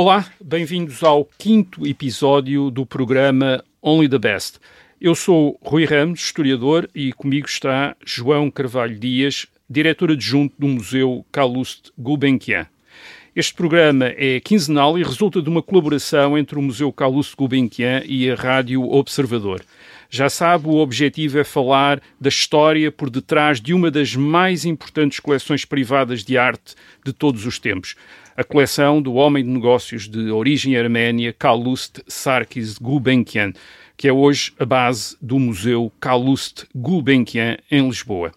Olá, bem-vindos ao quinto episódio do programa Only the Best. Eu sou Rui Ramos, historiador, e comigo está João Carvalho Dias, diretor adjunto do Museu Calouste Gulbenkian. Este programa é quinzenal e resulta de uma colaboração entre o Museu Calouste Gulbenkian e a Rádio Observador. Já sabe, o objetivo é falar da história por detrás de uma das mais importantes coleções privadas de arte de todos os tempos. A coleção do homem de negócios de origem arménia, Calouste Sarkis Gulbenkian, que é hoje a base do Museu Calouste Gulbenkian, em Lisboa.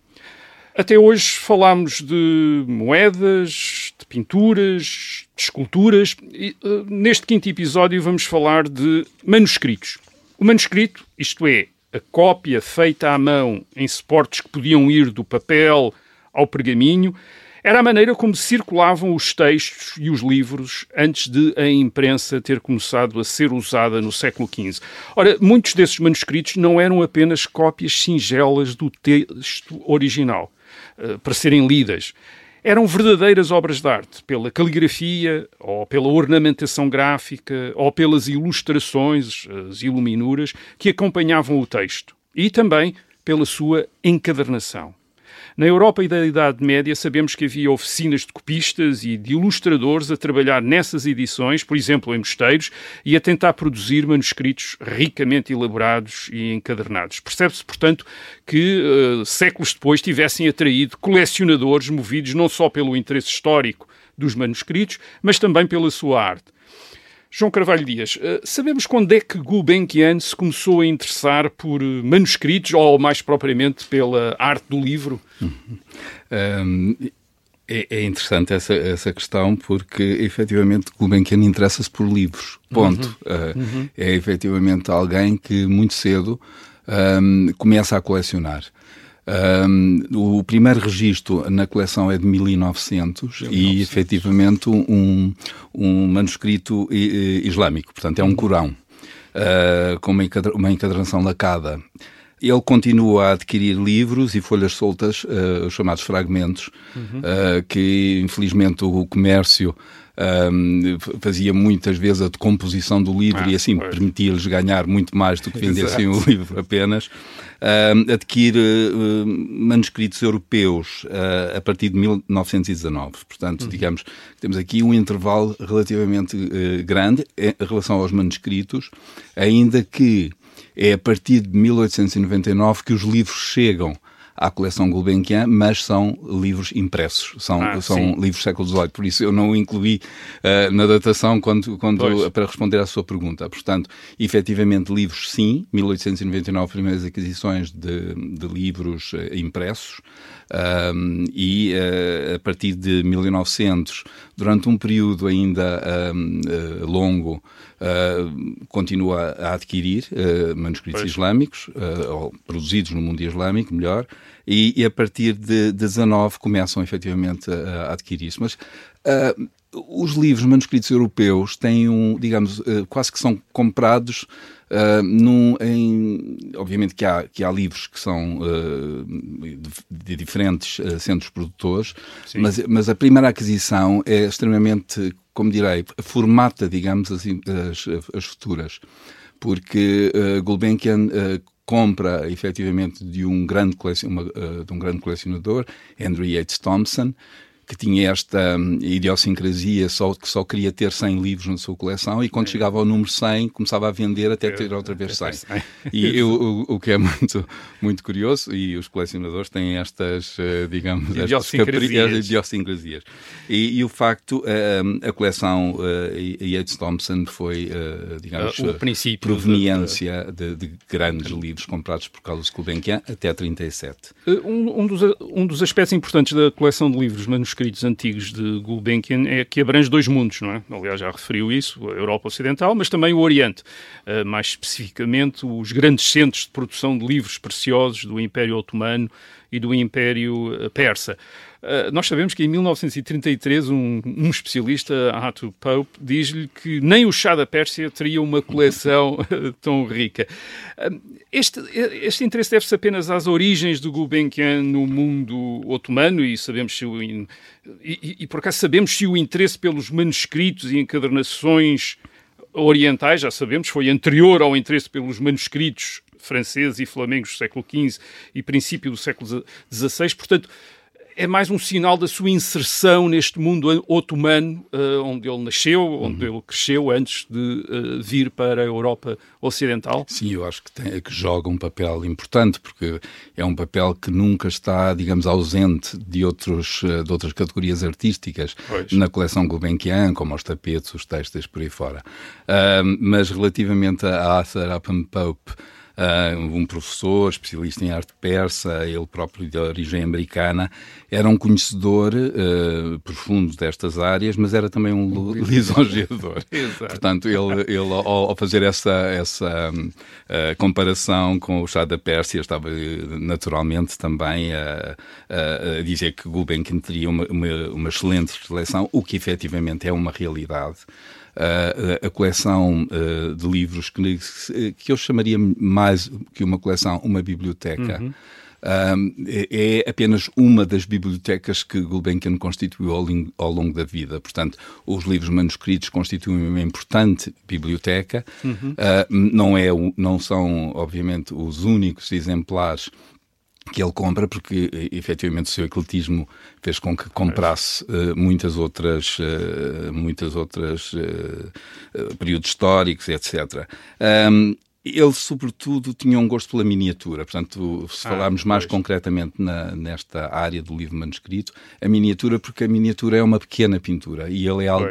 Até hoje falámos de moedas, de pinturas, de esculturas. E, uh, neste quinto episódio vamos falar de manuscritos. O manuscrito, isto é, a cópia feita à mão em suportes que podiam ir do papel ao pergaminho, era a maneira como circulavam os textos e os livros antes de a imprensa ter começado a ser usada no século XV. Ora, muitos desses manuscritos não eram apenas cópias singelas do texto original. Eh, para serem lidas. Eram verdadeiras obras de arte, pela caligrafia, ou pela ornamentação gráfica, ou pelas ilustrações, as iluminuras, que acompanhavam o texto. E também pela sua encadernação. Na Europa e da Idade Média sabemos que havia oficinas de copistas e de ilustradores a trabalhar nessas edições, por exemplo, em mosteiros, e a tentar produzir manuscritos ricamente elaborados e encadernados. Percebe-se, portanto, que uh, séculos depois tivessem atraído colecionadores movidos não só pelo interesse histórico dos manuscritos, mas também pela sua arte. João Carvalho Dias, uh, sabemos quando é que Gulbenkian se começou a interessar por uh, manuscritos ou mais propriamente pela arte do livro? Uhum. Um, é, é, interessante essa, essa questão porque efetivamente Gulbenkian interessa-se por livros, ponto. Uhum. Uh, uhum. É efetivamente alguém que muito cedo um, começa a colecionar. Um, o primeiro registro na coleção é de 1900 e efetivamente um, um manuscrito islâmico, portanto é um Corão uh, com uma encadernação lacada. Ele continua a adquirir livros e folhas soltas, uh, os chamados fragmentos, uhum. uh, que infelizmente o comércio um, fazia muitas vezes a decomposição do livro ah, e assim permitia-lhes ganhar muito mais do que vendessem o livro apenas. Uh, adquire uh, manuscritos europeus uh, a partir de 1919. Portanto, uhum. digamos, temos aqui um intervalo relativamente uh, grande em relação aos manuscritos, ainda que é a partir de 1899 que os livros chegam à coleção Gulbenkian, mas são livros impressos, são, ah, são livros do século XVIII, por isso eu não o incluí uh, na datação quando, quando, para responder à sua pergunta. Portanto, efetivamente, livros sim, 1899, primeiras aquisições de, de livros uh, impressos, um, e uh, a partir de 1900, durante um período ainda um, longo, uh, continua a adquirir manuscritos pois. islâmicos, ou produzidos no mundo islâmico, melhor, e, e, a partir de 19 começam efetivamente a, a adquirir-se. Mas os livros manuscritos europeus têm um, digamos, quase que são comprados Uh, num, em, obviamente que há, que há livros que são uh, de, de, diferentes uh, centros produtores, mas, mas a primeira aquisição é extremamente, como direi, formata, digamos assim, as, as futuras. Porque uh, Gulbenkian compra efetivamente de um grande, uma, de um grande colecionador, Andrew Yates Thompson, que tinha esta um, idiosincrasia só, que só queria ter 100 livros na sua coleção e quando é. chegava ao número 100 começava a vender até ter outra vez 100. E eu, o, o, que é muito, muito curioso, e os colecionadores têm estas, uh, digamos, idiosincrasias. Estas idiosincrasias. E, e, o facto, uh, a coleção Yates Thompson foi, digamos, o princípio proveniência de, de, de grandes livros comprados por Carlos Gulbenkian até 37. Um, um, dos, um dos aspectos importantes da coleção de livros manuscritos manuscritos antigos de Gulbenkian é que abrange dois mundos, não é? Aliás, já referiu isso, a Europa Ocidental, mas também o Oriente. Uh, mais especificamente, os grandes centros de produção de livros preciosos do Império Otomano e do Império eh, Persa. Uh, nós sabemos que em 1933 um, um especialista, Arthur Pope, diz-lhe que nem o chá da Pérsia teria uma coleção tão rica. Uh, este, este interesse deve-se apenas às origens do Gulbenkian no mundo otomano e sabemos se o, e, e, e por acaso sabemos se o interesse pelos manuscritos e encadernações orientais, já sabemos, foi anterior ao interesse pelos manuscritos franceses e flamengos do século XV e princípio do século XVI. Portanto, é mais um sinal da sua inserção neste mundo otomano, uh, onde ele nasceu, onde uhum. ele cresceu antes de uh, vir para a Europa Ocidental? Sim, eu acho que, tem, que joga um papel importante, porque é um papel que nunca está, digamos, ausente de, outros, uh, de outras categorias artísticas pois. na coleção Gulbenkian, como os tapetes, os textos, por aí fora. mas relativamente a Arthur Upham Pope, uh, um professor especialista em arte persa, ele próprio de origem americana, era um conhecedor uh, profundo destas áreas, mas era também um lisonjeador. Portanto, ele, ele ao, ao, fazer essa, essa uh, comparação com o chá da Pérsia, estava naturalmente também a, a, a dizer que Gulbenkian teria uma, uma, uma excelente seleção, o que efetivamente é uma realidade a, a coleção uh, de livros que, que eu chamaria mais que uma coleção, uma biblioteca. Uhum. é apenas uma das bibliotecas que Gulbenkian constituiu ao, ao, longo da vida. Portanto, os livros manuscritos constituem uma importante biblioteca. Uhum. Uh, não, é, não são, obviamente, os únicos exemplares que ele compra, porque efetivamente o seu ecletismo fez com que comprasse uh, muitas outras, uh, muitas outras uh, períodos históricos, etc. Um, ele, sobretudo, tinha um gosto pela miniatura. Portanto, se ah, falarmos mais concretamente na, nesta área do livro manuscrito, a miniatura, porque a miniatura é uma pequena pintura e ele é, al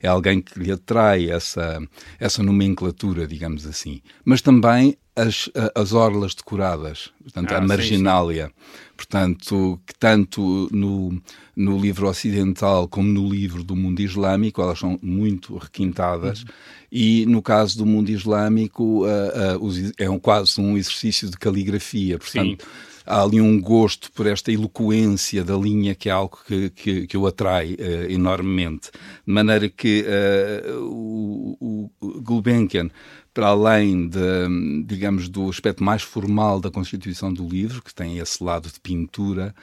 é alguém que lhe atrai essa, essa nomenclatura, digamos assim. Mas também as, as orlas decoradas, portanto, ah, a marginália. Sim, sim. Portanto, que tanto no, no livro ocidental como no livro do mundo islâmico, elas são muito requintadas. Uhum. E no caso do mundo islâmico, uh, uh, é um, quase um exercício de caligrafia. Portanto, sim há ali um gosto por esta eloquência da linha que é algo que, que, que o atrai uh, enormemente. De maneira que uh, o, o Gulbenkian para além, de, digamos, do aspecto mais formal da constituição do livro, que tem esse lado de pintura,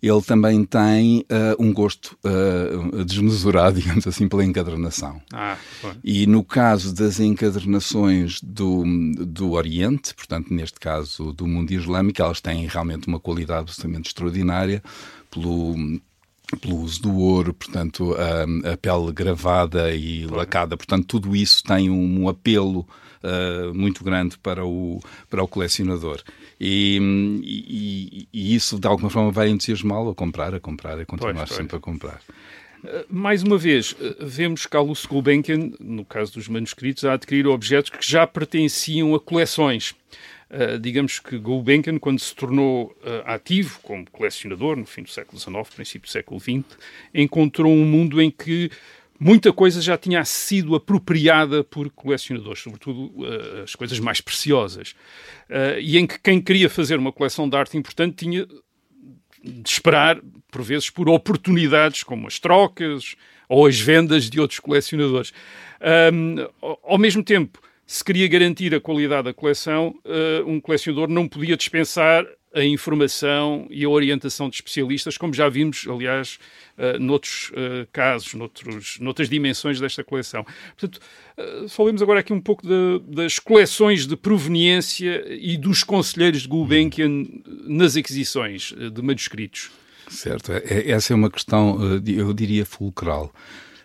ele também tem uh, um gosto uh, desmesurado, digamos assim, pela encadernação. Ah, e no caso das encadernações do, do Oriente, portanto, neste caso do mundo islâmico, elas têm realmente uma qualidade absolutamente extraordinária pelo pelo uso do ouro, portanto, a, a pele gravada e lacada, portanto, tudo isso tem um, um apelo uh, muito grande para o, para o colecionador. E, e, e isso, de alguma forma, vai entusiasmá-lo a comprar, a comprar, a continuar pois, pois. sempre a comprar. Eh, mais uma vez, eh, vemos Carlos Gulbenkian, no caso dos manuscritos, a adquirir objetos que já pertenciam a coleções. Uh, digamos que Gulbenkian, quando se tornou uh, ativo como colecionador, no fim do século XIX, princípio do século XX, encontrou um mundo em que muita coisa já tinha sido apropriada por colecionadores, sobretudo uh, as coisas mais preciosas, uh, e em que quem queria fazer uma coleção de arte importante tinha de esperar, por vezes, por oportunidades como as trocas ou as vendas de outros colecionadores. Um, ao mesmo tempo, se queria garantir a qualidade da coleção, uh, um colecionador não podia dispensar a informação e a orientação de especialistas, como já vimos, aliás, uh, noutros uh, casos, noutros, noutras dimensões desta coleção. Portanto, falemos agora aqui um pouco de, das coleções de proveniência e dos conselheiros de Gulbenkian nas aquisições de manuscritos. Certo, é, essa é uma questão, eu diria, fulcral.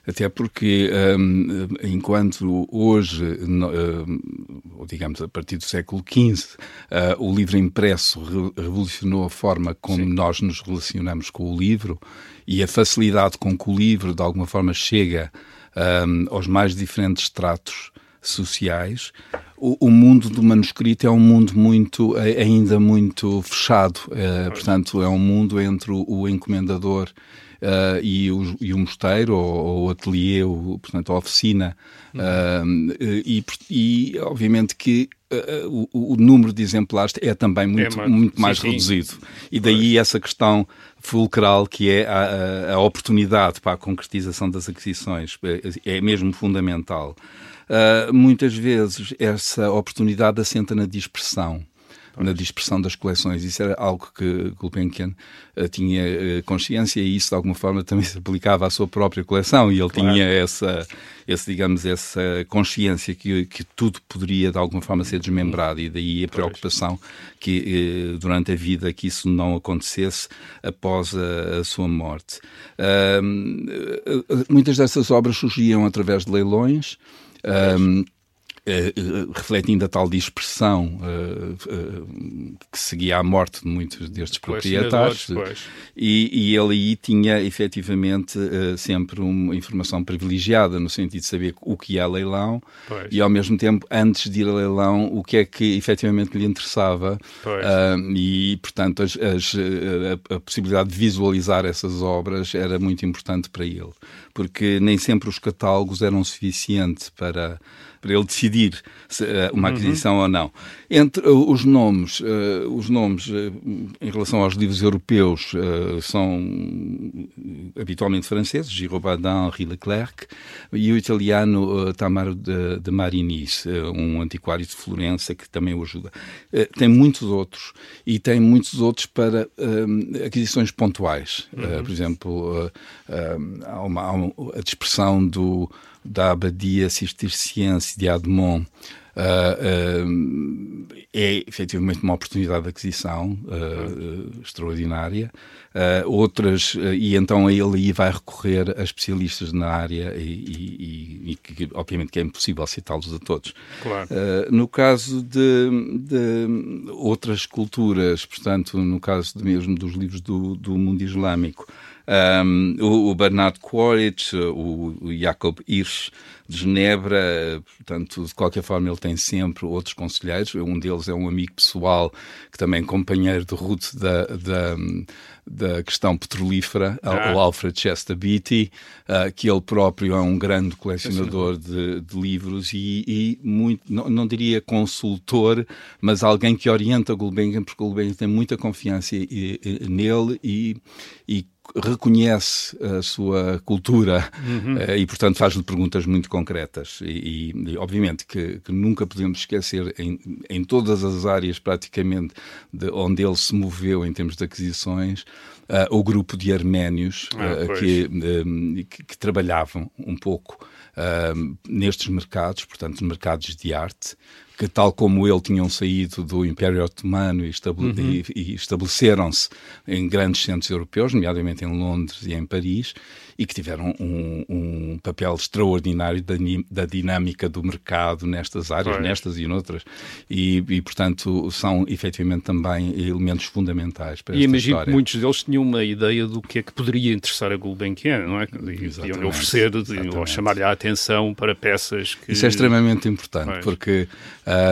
Até porque, um, enquanto hoje, um, digamos a partir do século XV, uh, o livro impresso re revolucionou a forma como Sim. nós nos relacionamos com o livro e a facilidade com que o livro, de alguma forma, chega um, aos mais diferentes estratos sociais, o, o, mundo do manuscrito é um mundo muito, ainda muito fechado. É, portanto, é um mundo entre o, o encomendador uh, e, o, e o mosteiro, ou, o ateliê, o, portanto, a oficina. Uhum. Uh, e, e, obviamente, que uh, o, o, número de exemplares é também muito, é mais, muito mais sim, reduzido. Sim. E daí essa questão fulcral que é a, a, oportunidade para a concretização das aquisições. É, é mesmo fundamental. Muitas vezes essa oportunidade assenta na dispersão na dispersão das coleções. Isso era algo que Gulbenkian uh, tinha uh, consciência e isso de alguma forma também se aplicava à sua própria coleção e ele claro. tinha essa, esse, digamos, essa consciência que, que tudo poderia de alguma forma ser desmembrado e daí a preocupação que uh, durante a vida que isso não acontecesse após a, a sua morte. muitas dessas obras surgiam através de leilões. Um, Uh, refletindo a tal dispersão uh, uh, que seguia à morte de muitos destes proprietários. E, e, ele aí tinha efetivamente sempre uma informação privilegiada, no sentido de saber o que é leilão pois. e, ao mesmo tempo, antes de ir a leilão, o que é que efetivamente lhe interessava. e, portanto, as, as, a, a possibilidade de visualizar essas obras era muito importante para ele, porque nem sempre os catálogos eram suficientes para para ele decidir se, uh, uma uhum. aquisição uhum. ou não. Entre uh, os nomes, uh, os nomes em relação aos livros europeus são habitualmente franceses, Giraud Badin, Henri Leclerc, e o italiano Tamaro de, de Marinis, um antiquário de Florença que também o ajuda. tem muitos outros e tem muitos outros para aquisições pontuais. Uhum. por exemplo, há, uma, há uma, a dispersão do da Abadia Cisterciense de Admont uh, uh, é efetivamente uma oportunidade de aquisição uh, extraordinária. outras, e então ele aí vai recorrer a especialistas na área e, e, e que, obviamente que é impossível citá-los a todos. Claro. no caso de, de, outras culturas, portanto, no caso mesmo dos livros do, do mundo islâmico, um, o, o, Bernard Quaritch, o, o Jacob Hirsch de Genebra, portanto, de qualquer forma, ele tem sempre outros conselheiros. Um deles é um amigo pessoal, que também é companheiro de Ruth da, da, da questão petrolífera, ah. o Alfred Chester Beatty, uh, que ele próprio é um grande colecionador de, de livros e, e muito, não, não, diria consultor, mas alguém que orienta Gulbenkian, porque Gulbenkian tem muita confiança nele e, e reconhece a sua cultura uhum. uh, e, portanto, faz-lhe perguntas muito concretas. E, e, e obviamente, que, que, nunca podemos esquecer, em, em todas as áreas praticamente de onde ele se moveu em termos de aquisições, uh, o grupo de arménios ah, uh, que, que, que, trabalhavam um pouco nestes mercados, portanto, mercados de arte, que, tal como ele, tinham saído do Império Otomano e, estabele uhum. e, e estabeleceram-se em grandes centros europeus, nomeadamente em Londres e em Paris, e que tiveram um, um papel extraordinário da, da, dinâmica do mercado nestas áreas, pois. nestas e noutras, e, e, portanto são efetivamente também elementos fundamentais para e esta imagino história. que muitos deles tinham uma ideia do que é que poderia interessar a Gulbenkian, não é? E oferecer ou chamar-lhe a atenção para peças que... Isso é extremamente importante, porque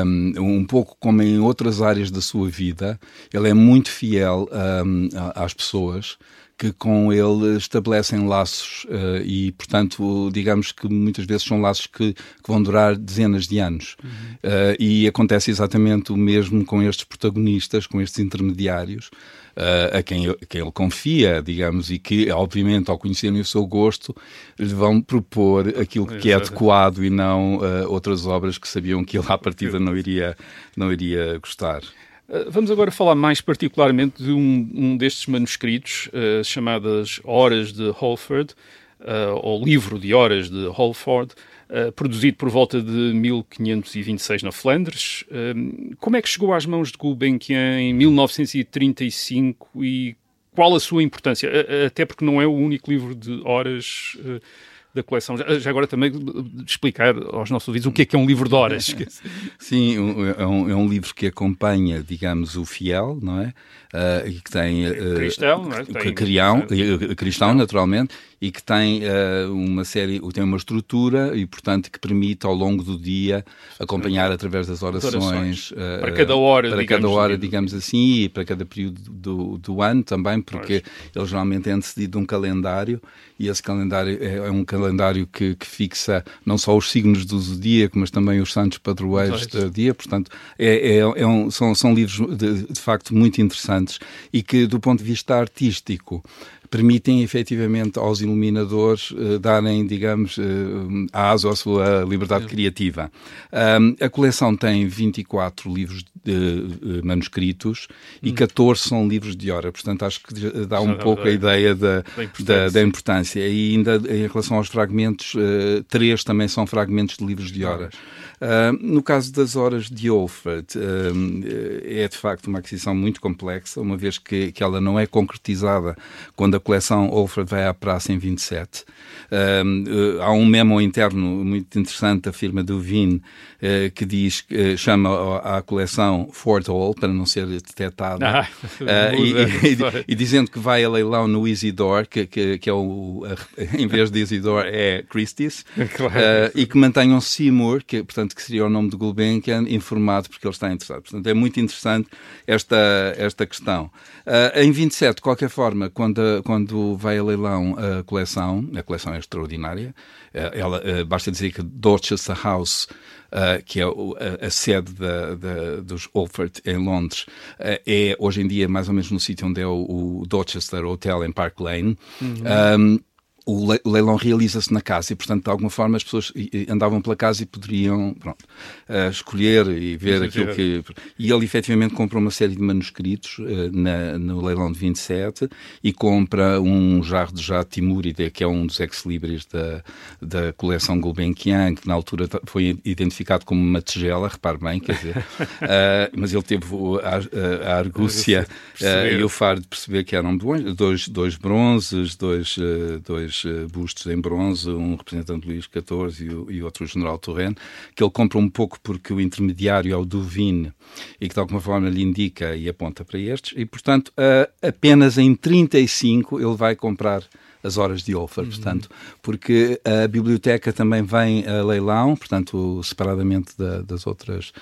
um, um, pouco como em outras áreas da sua vida, ele é muito fiel um, às pessoas, que com ele estabelecem laços uh, e, portanto, digamos que muitas vezes são laços que, que vão durar dezenas de anos. Uhum. Uh, e acontece exatamente o mesmo com estes protagonistas, com estes intermediários. Uh, a, quem, a quem ele confia, digamos, e que, obviamente, ao conhecerem o seu gosto, lhe vão propor aquilo que é adequado e não outras obras que sabiam que ele, à partida, não iria, não iria gostar. Eh, vamos agora falar mais particularmente de um, um destes manuscritos, uh, chamadas Horas de Holford, uh, ou Livro de Horas de Holford, uh, produzido por volta de 1526 na Flandres. como é que chegou às mãos de Gulbenkian em 1935 e qual a sua importância? Até porque não é o único livro de horas da coleção. Já, agora também explicar aos nossos ouvintes o que é que é um livro de horas. Sim, é um, é um livro que acompanha, digamos, o fiel, não é? Uh, que tem... Uh, cristão, não é? Tem, crião, cristão, naturalmente, e que tem uh, uma série, tem uma estrutura e, portanto, que permite ao longo do dia acompanhar através das orações. Uh, para cada hora, para digamos, cada hora, digamos assim, e para cada período do, do ano também, porque pois. ele geralmente é antecedido de um calendário e esse calendário é, é um calendário que, que, fixa não só os signos do zodíaco, mas também os santos padroeiros do dia. Portanto, é, é, é um, são, são livros de, de facto muito interessantes e que, do ponto de vista artístico, permitem efetivamente aos iluminadores uh, darem, digamos, uh, asa à sua liberdade criativa. Um, a coleção tem 24 livros de, uh, manuscritos e 14 hum. são livros de hora, portanto acho que dá um pouco a ideia da, da, importância. Da, da, importância. E ainda em relação aos fragmentos, uh, três também são fragmentos de livros de horas. Uh, no caso das horas de Alfred, uh, é de facto uma aquisição muito complexa, uma vez que, que ela não é concretizada quando a coleção Alfred vai à praça em 27. Uh, há um memo interno muito interessante da firma do Vin que diz, chama a coleção Fort Hall, para não ser detectada, ah, e, e, e, dizendo que vai a leilão no Isidore, que, que, que é o, em vez de Isidore é Christie's, claro. e que mantenham Seymour, que portanto que seria o nome de Gulbenkian, informado porque ele está interessado. Portanto, é muito interessante esta, esta questão. Uh, em 27, de qualquer forma, quando, quando vai a leilão a coleção, a coleção é extraordinária, uh, ela, uh, basta dizer que Dorchester House Uh, que é a, a, sede da, da, dos Olford em Londres, uh, é hoje em dia mais ou menos no sítio onde é o, o Dorchester Hotel em Park Lane. Uhum. Um, o leilão realiza-se na casa e, portanto, de alguma forma as pessoas andavam pela casa e poderiam pronto, uh, escolher e ver aquilo que. E ele efetivamente compra uma série de manuscritos uh, na, no leilão de 27 e compra um jarro de Jade Timúrida, que é um dos ex-libris da, da coleção Gulbenkian, que na altura foi identificado como uma tigela, repare bem, quer dizer, uh, mas ele teve a, a, a argúcia e o faro de perceber que eram dois, dois bronzes, dois, dois uh, bustos em bronze, um representante Luís XIV e, e outro general Torrent, que ele compra um pouco porque o intermediário é o Duvin e que de alguma forma lhe indica e aponta para estes, e portanto apenas em 35 ele vai comprar as horas de Olfer, uhum. portanto, porque a biblioteca também vem a leilão, portanto, separadamente da, das, outras,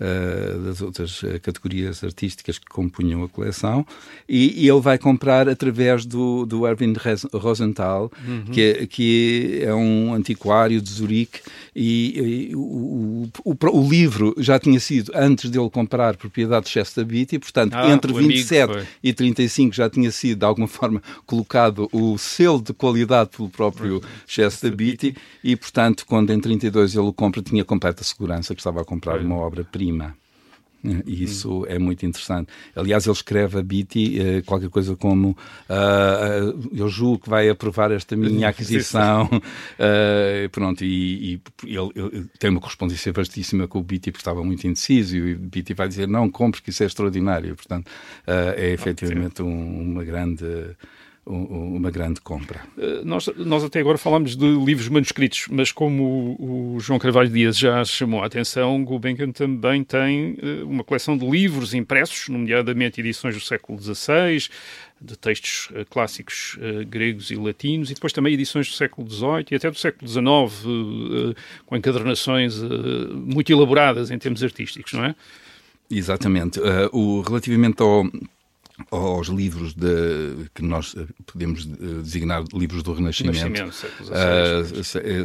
uh, das outras eh, categorias artísticas que compunham a coleção, e, e ele vai comprar através do, do Erwin Rosenthal, uhum. que, é, que é um antiquário de Zurique, e, e o, o, o, o, livro já tinha sido, antes dele comprar, propriedade de Chester Beatty, portanto, ah, entre 27 e 35 já tinha sido, de alguma forma, colocado o seu selo de qualidade pelo próprio Chester Beatty e, portanto, quando em 32 ele o compra, tinha completa segurança que estava a comprar uma obra-prima. E isso hum. é muito interessante. Aliás, ele escreve a Beatty uh, qualquer coisa como uh, uh, eu julgo que vai aprovar esta minha aquisição. pronto, e, e ele, ele, tem uma correspondência vastíssima com o Beatty porque estava muito indeciso e o Beatty vai dizer não, compre que isso é extraordinário. Portanto, é efetivamente um, uma grande uma grande compra. Eh, nós, nós até agora falamos de livros manuscritos, mas como o, o João Carvalho Dias já chamou a atenção, Gulbenkian também tem eh, uma coleção de livros impressos, nomeadamente edições do século XVI, de textos uh, clássicos gregos e latinos, e depois também edições do século XVIII e até do século XIX, com encadernações muito elaboradas em termos artísticos, não é? Exatamente. o, relativamente ao aos livros de, que nós eh, podemos eh, designar livros do Renascimento, Renascimento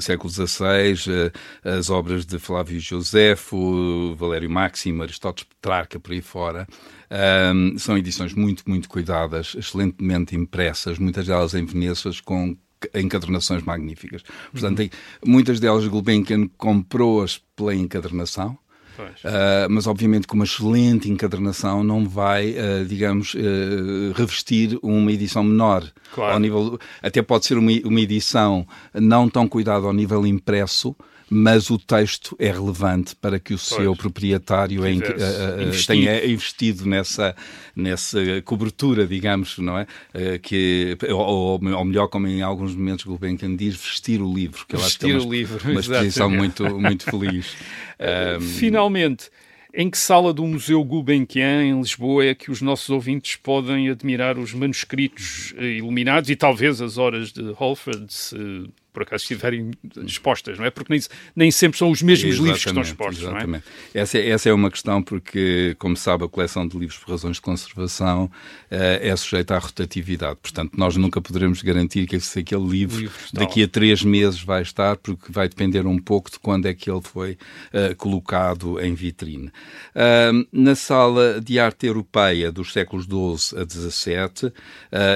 século XVI, uh, as obras de Flávio Josefo, Valério Máximo, Aristóteles Petrarca, por aí fora, são edições muito, muito cuidadas, excelentemente impressas, muitas delas em Venezas, com encadernações magníficas. Portanto, uhum. muitas delas Gulbenkian comprou-as pela encadernação, Uh, mas obviamente com uma excelente encadernação não vai, uh, digamos, uh, revestir uma edição menor. Claro. Ao nível, até pode ser uma, uma edição não tão cuidada ao nível impresso, mas o texto é relevante para que o pois. seu proprietário em, uh, tenha investido nessa, nessa cobertura, digamos, não é? Uh, que, ou, ou, melhor, como em alguns momentos Gulbenkian diz, vestir o livro, que eu acho que é uma, livro, uma exposição muito, muito feliz. Um... Finalmente, Em que sala do Museu Gulbenkian, em Lisboa, é que os nossos ouvintes podem admirar os manuscritos eh, iluminados e talvez as horas de Holford, se por acaso estiverem expostas, não é? Porque nem, nem sempre são os mesmos exatamente, livros que estão expostos, exatamente. não é? Essa, é, essa é uma questão porque, como sabe, a coleção de livros por razões de conservação uh, é sujeita à rotatividade. Portanto, nós nunca poderemos garantir que se aquele livro, livro daqui a três meses vai estar, porque vai depender um pouco de quando é que ele foi uh, colocado em vitrine. Uh, na sala de arte europeia dos séculos XII a XVII,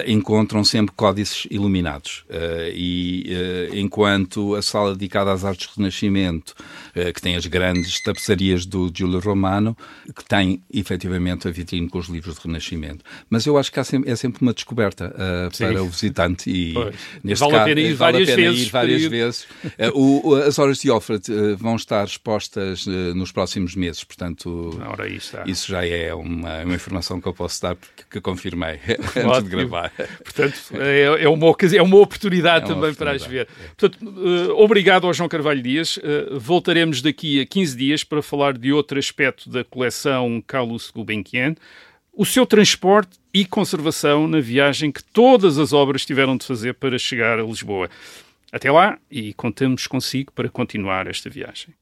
encontram sempre códices iluminados e enquanto a sala dedicada às artes do Renascimento, eh, que tem as grandes tapeçarias do Giulio Romano, que tem efetivamente a vitrine com os livros do Renascimento. Mas eu acho que sempre, é sempre uma descoberta uh, para o visitante e pois. neste vale caso, a pena ir vale várias vezes. Ir várias vezes. Uh, o, as horas de Alfred uh, vão estar expostas nos próximos meses, portanto, Ora, isso já é uma, uma, informação que eu posso dar porque que confirmei antes de gravar. Portanto, é, é, uma, é uma oportunidade é uma também oportunidade. para as ver. Portanto, uh, obrigado ao João Carvalho Dias. Uh, voltaremos daqui a 15 dias para falar de outro aspecto da coleção Carlos Gulbenkian, o seu transporte e conservação na viagem que todas as obras tiveram de fazer para chegar a Lisboa. Até lá e contamos consigo para continuar esta viagem.